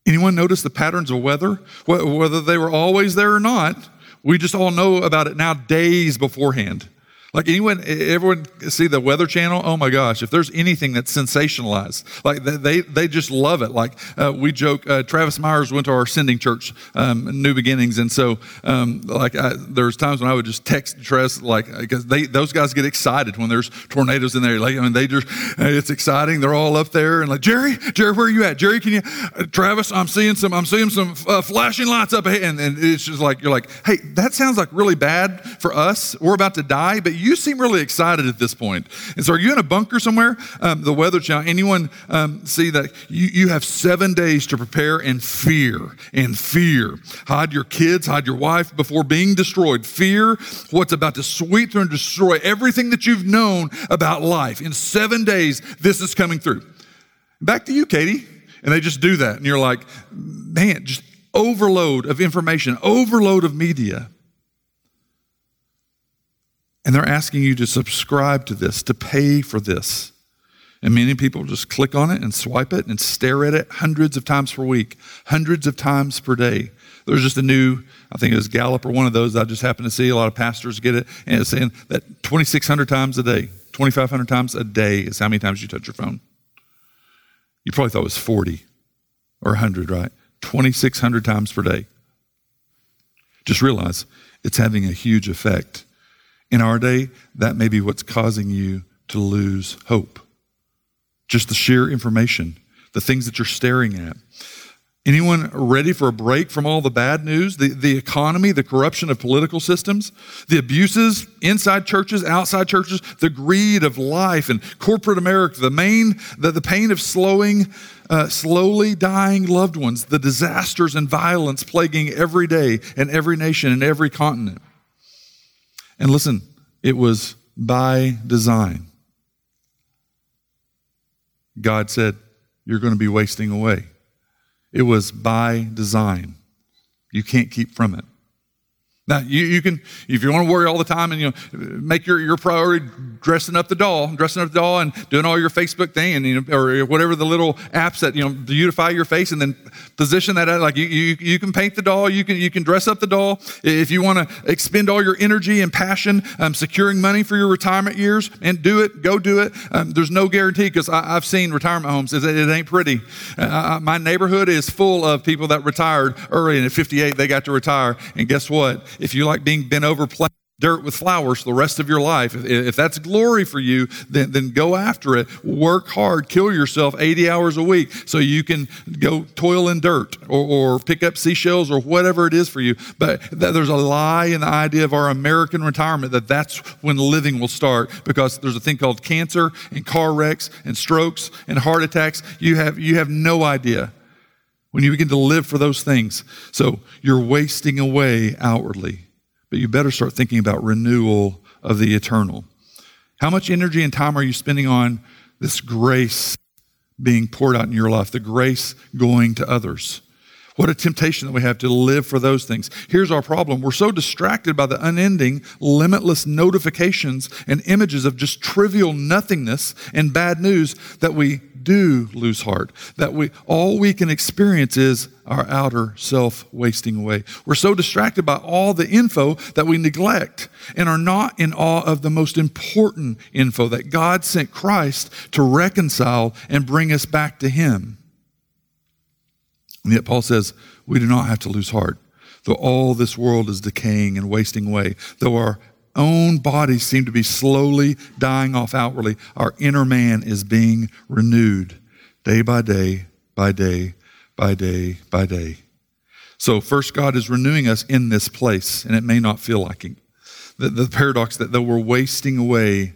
Anyone notice the patterns of weather? Whether they were always there or not, we just all know about it now days beforehand. Like anyone, everyone see the Weather Channel? Oh my gosh! If there's anything that's sensationalized, like they they just love it. Like uh, we joke, uh, Travis Myers went to our sending church, um, New Beginnings, and so um, like I, there's times when I would just text Travis, like because they those guys get excited when there's tornadoes in there. Like I mean, they just it's exciting. They're all up there and like Jerry, Jerry, where are you at? Jerry, can you? Uh, Travis, I'm seeing some, I'm seeing some uh, flashing lights up ahead, and, and it's just like you're like, hey, that sounds like really bad for us. We're about to die, but you seem really excited at this point. And so, are you in a bunker somewhere? Um, the Weather Channel. Anyone um, see that you, you have seven days to prepare and fear and fear. Hide your kids, hide your wife before being destroyed. Fear what's about to sweep through and destroy everything that you've known about life. In seven days, this is coming through. Back to you, Katie. And they just do that. And you're like, man, just overload of information, overload of media. And they're asking you to subscribe to this, to pay for this. And many people just click on it and swipe it and stare at it hundreds of times per week, hundreds of times per day. There's just a new, I think it was Gallup or one of those I just happened to see. A lot of pastors get it. And it's saying that 2,600 times a day, 2,500 times a day is how many times you touch your phone. You probably thought it was 40 or 100, right? 2,600 times per day. Just realize it's having a huge effect in our day, that may be what's causing you to lose hope. Just the sheer information, the things that you're staring at. Anyone ready for a break from all the bad news? The, the economy, the corruption of political systems, the abuses inside churches, outside churches, the greed of life and corporate America, the main, the, the pain of slowing, uh, slowly dying loved ones, the disasters and violence plaguing every day and every nation and every continent. And listen, it was by design. God said, You're going to be wasting away. It was by design. You can't keep from it. Now, you, you can, if you want to worry all the time and, you know, make your, your priority dressing up the doll, dressing up the doll and doing all your Facebook thing and, you know, or whatever the little apps that, you know, beautify your face and then position that, out. like you, you, you can paint the doll, you can, you can dress up the doll. If you want to expend all your energy and passion um, securing money for your retirement years and do it, go do it. Um, there's no guarantee because I've seen retirement homes. It, it ain't pretty. Uh, my neighborhood is full of people that retired early and at 58, they got to retire. And guess what? If you like being bent over dirt with flowers the rest of your life, if, if that's glory for you, then, then go after it. Work hard, kill yourself 80 hours a week so you can go toil in dirt or, or pick up seashells or whatever it is for you. But there's a lie in the idea of our American retirement that that's when living will start because there's a thing called cancer and car wrecks and strokes and heart attacks. You have, you have no idea when you begin to live for those things. So you're wasting away outwardly, but you better start thinking about renewal of the eternal. How much energy and time are you spending on this grace being poured out in your life, the grace going to others? What a temptation that we have to live for those things. Here's our problem. We're so distracted by the unending, limitless notifications and images of just trivial nothingness and bad news that we do lose heart. That we all we can experience is our outer self wasting away. We're so distracted by all the info that we neglect and are not in awe of the most important info that God sent Christ to reconcile and bring us back to Him. And yet, Paul says, we do not have to lose heart. Though all this world is decaying and wasting away, though our own bodies seem to be slowly dying off outwardly, our inner man is being renewed day by day, by day, by day, by day. So, first, God is renewing us in this place, and it may not feel like it. The, the paradox that though we're wasting away,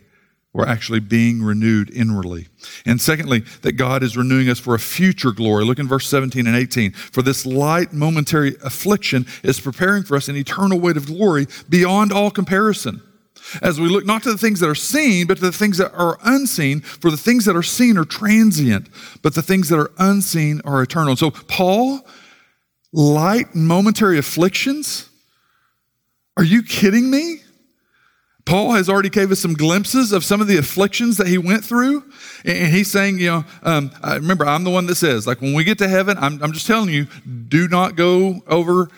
we're actually being renewed inwardly. And secondly, that God is renewing us for a future glory. Look in verse 17 and 18. For this light momentary affliction is preparing for us an eternal weight of glory beyond all comparison. As we look not to the things that are seen, but to the things that are unseen, for the things that are seen are transient, but the things that are unseen are eternal. So Paul light momentary afflictions? Are you kidding me? Paul has already gave us some glimpses of some of the afflictions that he went through. And he's saying, you know, um, remember, I'm the one that says, like, when we get to heaven, I'm, I'm just telling you, do not go over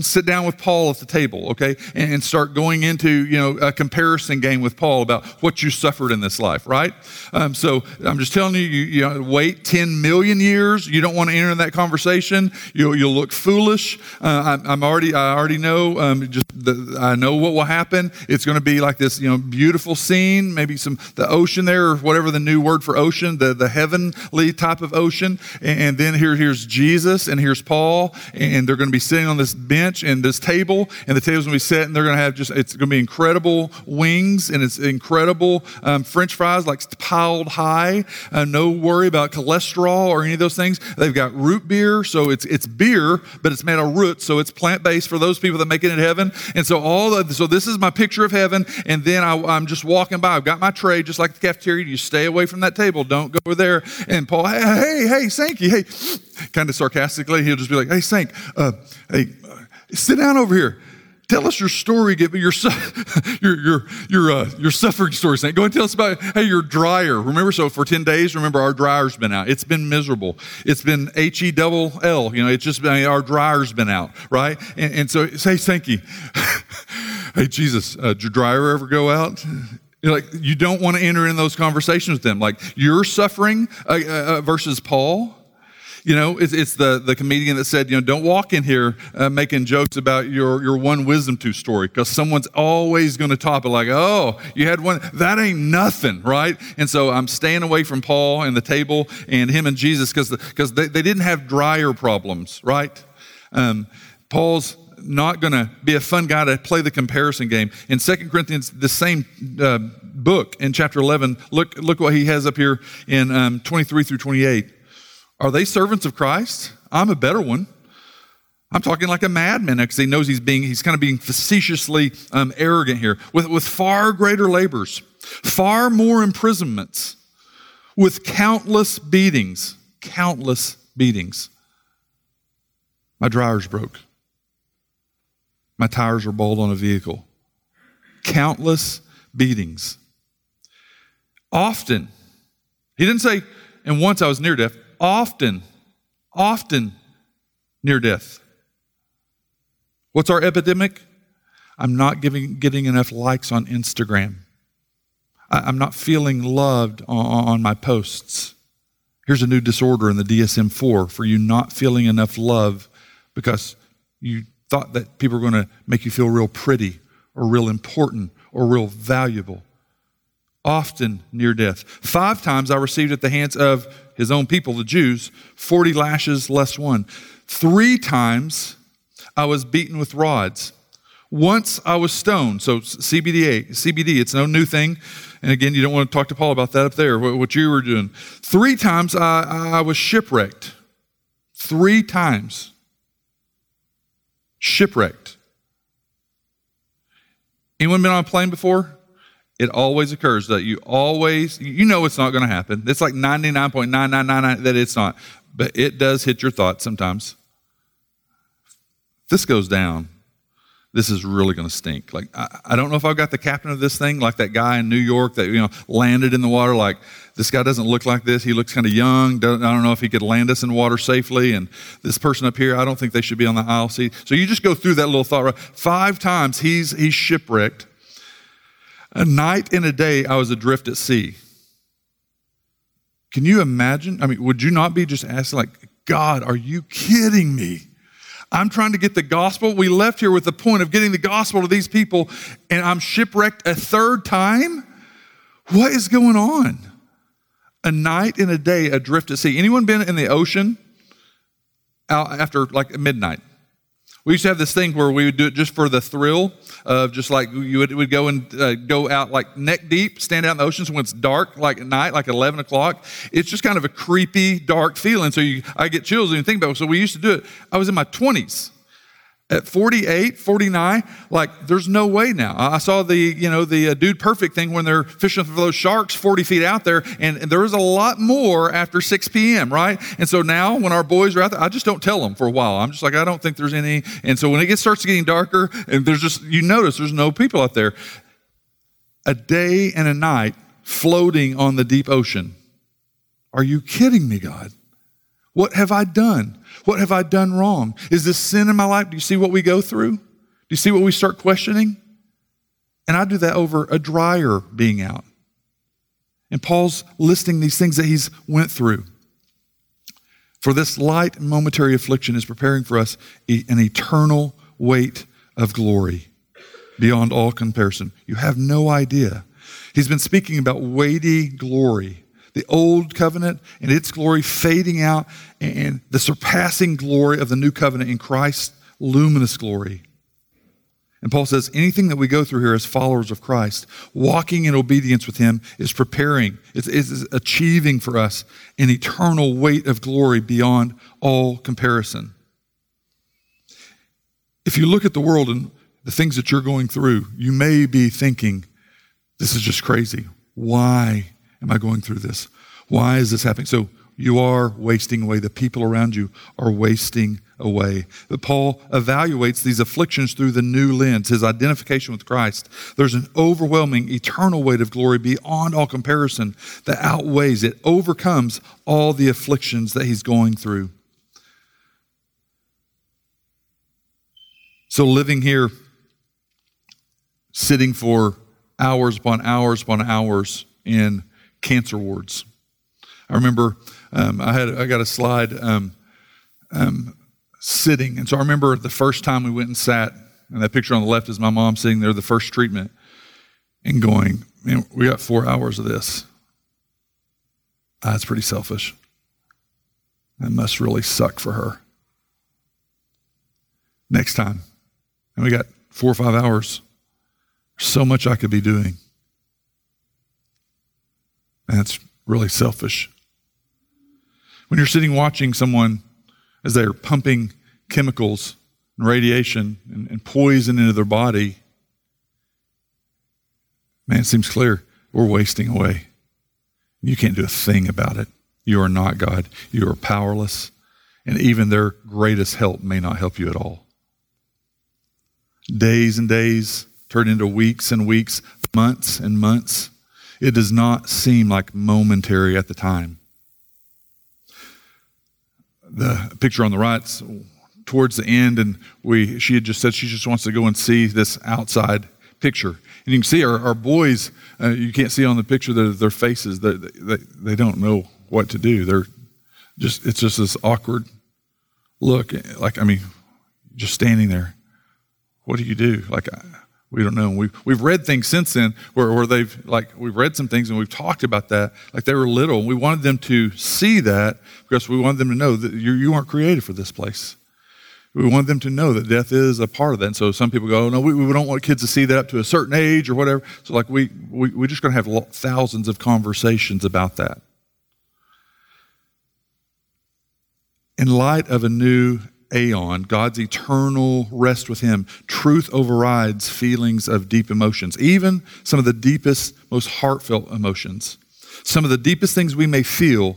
sit down with Paul at the table, okay, and start going into you know a comparison game with Paul about what you suffered in this life, right? Um, so I'm just telling you, you, you know, wait 10 million years. You don't want to enter that conversation. You'll, you'll look foolish. Uh, I, am already I already know um, just the, I know what will happen. It's going to be like this, you know, beautiful scene, maybe some the ocean there or whatever the new word for ocean, the the heavenly type of ocean, and, and then here here's Jesus and here's Paul, and they're going to be sitting on this bench and this table, and the table's gonna be set, and they're gonna have just, it's gonna be incredible wings, and it's incredible um, french fries, like piled high. Uh, no worry about cholesterol or any of those things. They've got root beer, so it's, it's beer, but it's made of roots, so it's plant based for those people that make it in heaven. And so all the, so this is my picture of heaven, and then I, I'm just walking by. I've got my tray, just like the cafeteria. You stay away from that table. Don't go over there. And Paul, hey, hey, hey, Sankey, hey, kind of sarcastically, he'll just be like, hey, Sank, uh, hey, Sit down over here. Tell us your story. Give me your your your your uh, your suffering story. Saint. Go and tell us about hey your dryer. Remember, so for ten days, remember our dryer's been out. It's been miserable. It's been H E double L. You know, it's just been our dryer's been out, right? And, and so say thank you. hey Jesus, uh, did your dryer ever go out? You're like you don't want to enter in those conversations with them. Like you're suffering uh, uh, uh versus Paul. You know, it's, it's, the, the comedian that said, you know, don't walk in here uh, making jokes about your, your one wisdom tooth story because someone's always going to top it like, oh, you had one. That ain't nothing, right? And so I'm staying away from Paul and the table and him and Jesus because because they, they didn't have dryer problems, right? Um, Paul's not going to be a fun guy to play the comparison game. In Second Corinthians, the same uh, book in chapter 11, look, look what he has up here in um, 23 through 28. Are they servants of Christ? I'm a better one. I'm talking like a madman because he knows he's being, he's kind of being facetiously um, arrogant here with, with far greater labors, far more imprisonments, with countless beatings, countless beatings. My dryer's broke. My tires are bald on a vehicle. Countless beatings. Often, he didn't say, and once I was near death often, often near death. What's our epidemic? I'm not giving, getting enough likes on Instagram. I, am not feeling loved on, on my posts. Here's a new disorder in the DSM 4 for you not feeling enough love because you thought that people were going to make you feel real pretty or real important or real valuable. Often near death. Five times I received at the hands of his own people, the Jews, 40 lashes less one. Three times I was beaten with rods. Once I was stoned. So CBDA, CBD, it's no new thing. And again, you don't want to talk to Paul about that up there, what you were doing. Three times I, I was shipwrecked. Three times. Shipwrecked. Anyone been on a plane before? It always occurs that you always, you know it's not going to happen. It's like 99.9999 that it's not, but it does hit your thoughts sometimes. If this goes down, this is really going to stink. Like, I, I, don't know if I've got the captain of this thing, like that guy in New York that, you know, landed in the water. Like, this guy doesn't look like this. He looks kind of young. I don't know if he could land us in water safely. And this person up here, I don't think they should be on the aisle seat. So you just go through that little thought. Right? Five times he's, he's shipwrecked. A night and a day I was adrift at sea. Can you imagine? I mean, would you not be just asking, like, God, are you kidding me? I'm trying to get the gospel. We left here with the point of getting the gospel to these people, and I'm shipwrecked a third time? What is going on? A night and a day adrift at sea. Anyone been in the ocean after like midnight? We used to have this thing where we would do it just for the thrill of just like you would, would go and uh, go out like neck deep, stand out in the oceans when it's dark, like at night, like 11 o'clock. It's just kind of a creepy, dark feeling. So you, I get chills you think about it. So we used to do it. I was in my 20s. At 48, 49, like there's no way now. I saw the, you know, the uh, dude perfect thing when they're fishing for those sharks 40 feet out there, and there is a lot more after 6 p.m., right? And so now when our boys are out there, I just don't tell them for a while. I'm just like, I don't think there's any. And so when it gets, starts getting darker, and there's just, you notice there's no people out there. A day and a night floating on the deep ocean. Are you kidding me, God? What have I done? What have I done wrong? Is this sin in my life? Do you see what we go through? Do you see what we start questioning? And I do that over a dryer being out. And Paul's listing these things that he's went through. For this light momentary affliction is preparing for us an eternal weight of glory beyond all comparison. You have no idea. He's been speaking about weighty glory the old covenant and its glory fading out, and the surpassing glory of the new covenant in Christ's luminous glory. And Paul says anything that we go through here as followers of Christ, walking in obedience with Him, is preparing, is, is achieving for us an eternal weight of glory beyond all comparison. If you look at the world and the things that you're going through, you may be thinking, this is just crazy. Why am I going through this? Why is this happening? So you are wasting away. The people around you are wasting away. But Paul evaluates these afflictions through the new lens, his identification with Christ. There's an overwhelming eternal weight of glory beyond all comparison that outweighs, it overcomes all the afflictions that he's going through. So living here, sitting for hours upon hours upon hours in cancer wards. I remember um, I had I got a slide um, um, sitting, and so I remember the first time we went and sat, and that picture on the left is my mom sitting there, the first treatment, and going, "Man, we got four hours of this. That's pretty selfish. That must really suck for her." Next time, and we got four or five hours. so much I could be doing. That's really selfish. When you're sitting watching someone as they're pumping chemicals and radiation and, and poison into their body, man, it seems clear we're wasting away. You can't do a thing about it. You are not God. You are powerless. And even their greatest help may not help you at all. Days and days turn into weeks and weeks, months and months. It does not seem like momentary at the time. The picture on the right, towards the end, and we she had just said she just wants to go and see this outside picture. And you can see our, our boys, uh, you can't see on the picture their, their faces, they, they, they don't know what to do. They're just, it's just this awkward look. Like, I mean, just standing there. What do you do? Like, we don't know. We've, we've read things since then where, where they've, like, we've read some things and we've talked about that. Like they were little. We wanted them to see that because we wanted them to know that you, you weren't created for this place. We wanted them to know that death is a part of that. And so some people go, oh, no, we, we don't want kids to see that up to a certain age or whatever. So, like, we, we, we're just going to have thousands of conversations about that. In light of a new aeon, God's eternal rest with Him, truth overrides feelings of deep emotions, even some of the deepest, most heartfelt emotions. Some of the deepest things we may feel,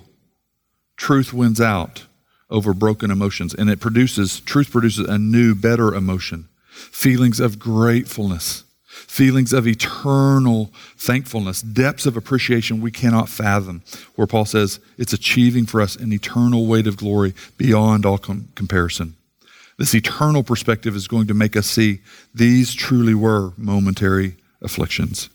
truth wins out over broken emotions, and it produces, truth produces a new, better emotion, feelings of gratefulness feelings of eternal thankfulness, depths of appreciation we cannot fathom, where Paul says it's achieving for us an eternal weight of glory beyond all com- comparison. This eternal perspective is going to make us see these truly were momentary afflictions.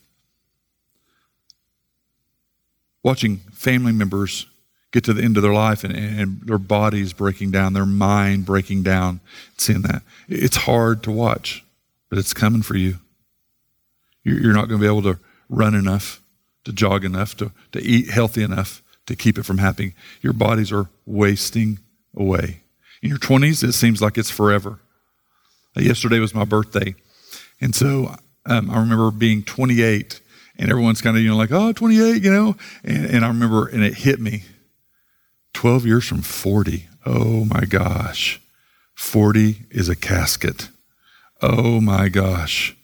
Watching family members get to the end of their life and, and, their bodies breaking down, their mind breaking down, seeing that. It's hard to watch, but it's coming for you. You're not going to be able to run enough, to jog enough, to, to eat healthy enough to keep it from happening. Your bodies are wasting away. In your 20s, it seems like it's forever. Uh, yesterday was my birthday. And so um, I remember being 28, and everyone's kind of, you know, like, oh, 28, you know? And, and I remember, and it hit me 12 years from 40. Oh my gosh. 40 is a casket. Oh my gosh.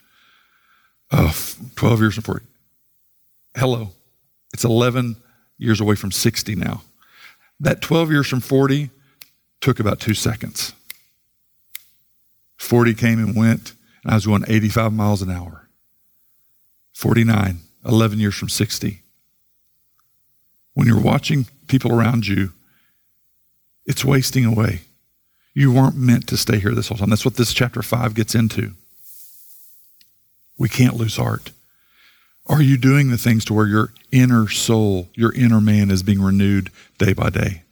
Oh, 12 years from 40. Hello. It's 11 years away from 60 now. That 12 years from 40 took about two seconds. 40 came and went, and I was going 85 miles an hour. 49, 11 years from 60. When you're watching people around you, it's wasting away. You weren't meant to stay here this whole time. That's what this chapter 5 gets into. We can't lose heart. Are you doing the things to where your inner soul, your inner man is being renewed day by day?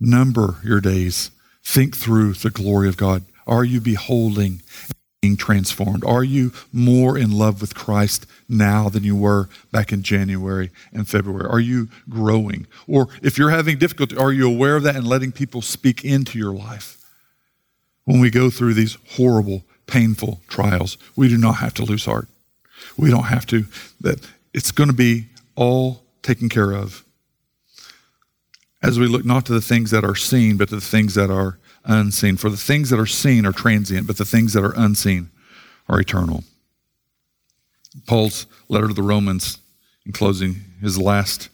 Number your days. Think through the glory of God. Are you beholding being transformed? Are you more in love with Christ now than you were back in January and February? Are you growing? Or if you're having difficulty, are you aware of that and letting people speak into your life? When we go through these horrible, painful trials, we do not have to lose heart. We don't have to. That it's going to be all taken care of as we look not to the things that are seen, but to the things that are unseen. For the things that are seen are transient, but the things that are unseen are eternal. Paul's letter to the Romans, in closing, his last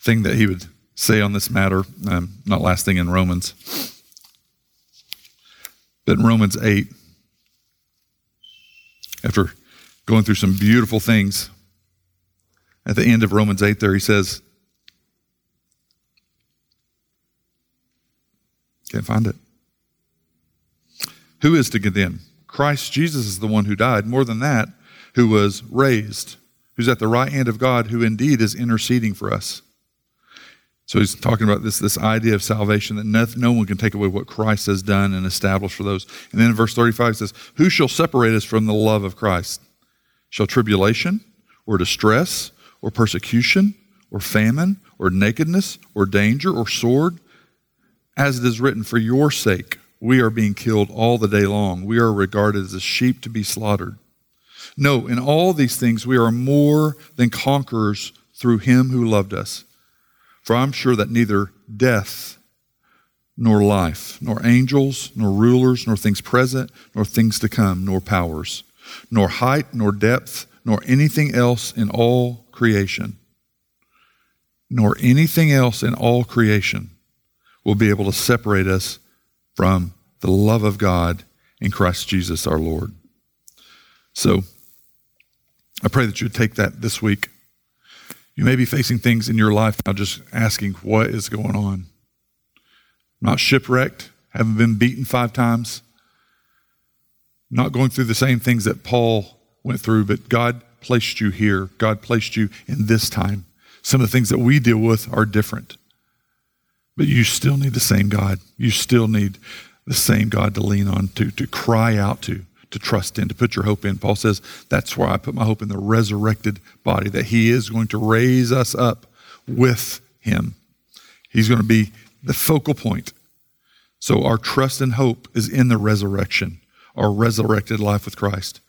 thing that he would say on this matter, um, not last thing in Romans, but in Romans 8, after going through some beautiful things, at the end of Romans 8, there he says, Can't find it. Who is to condemn? Christ Jesus is the one who died. More than that, who was raised, who's at the right hand of God, who indeed is interceding for us. So he's talking about this, this idea of salvation that no, no one can take away what Christ has done and established for those. And then in verse 35 it says, Who shall separate us from the love of Christ? Shall tribulation or distress or persecution or famine or nakedness or danger or sword? As it is written, For your sake we are being killed all the day long. We are regarded as sheep to be slaughtered. No, in all these things we are more than conquerors through him who loved us. For I'm sure that neither death nor life, nor angels, nor rulers, nor things present, nor things to come, nor powers, nor height, nor depth, nor anything else in all creation, nor anything else in all creation will be able to separate us from the love of God in Christ Jesus our Lord. So I pray that you would take that this week. You may be facing things in your life now just asking, what is going on? Not shipwrecked, haven't been beaten five times, not going through the same things that Paul went through, but God placed you here. God placed you in this time. Some of the things that we deal with are different. But you still need the same God. You still need the same God to lean on, to, to cry out to, to trust in, to put your hope in. Paul says, That's why I put my hope in the resurrected body, that he is going to raise us up with him. He's going to be the focal point. So our trust and hope is in the resurrection, our resurrected life with Christ.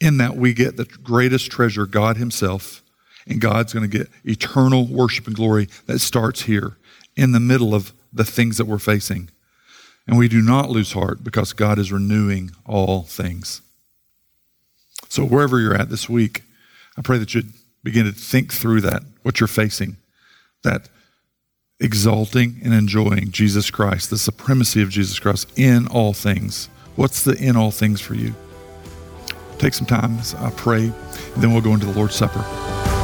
In that we get the greatest treasure, God Himself, and God's going to get eternal worship and glory that starts here in the middle of the things that we're facing. And we do not lose heart because God is renewing all things. So, wherever you're at this week, I pray that you'd begin to think through that, what you're facing, that exalting and enjoying Jesus Christ, the supremacy of Jesus Christ in all things. What's the in all things for you? Take some time, I pray, and then we'll go into the Lord's Supper.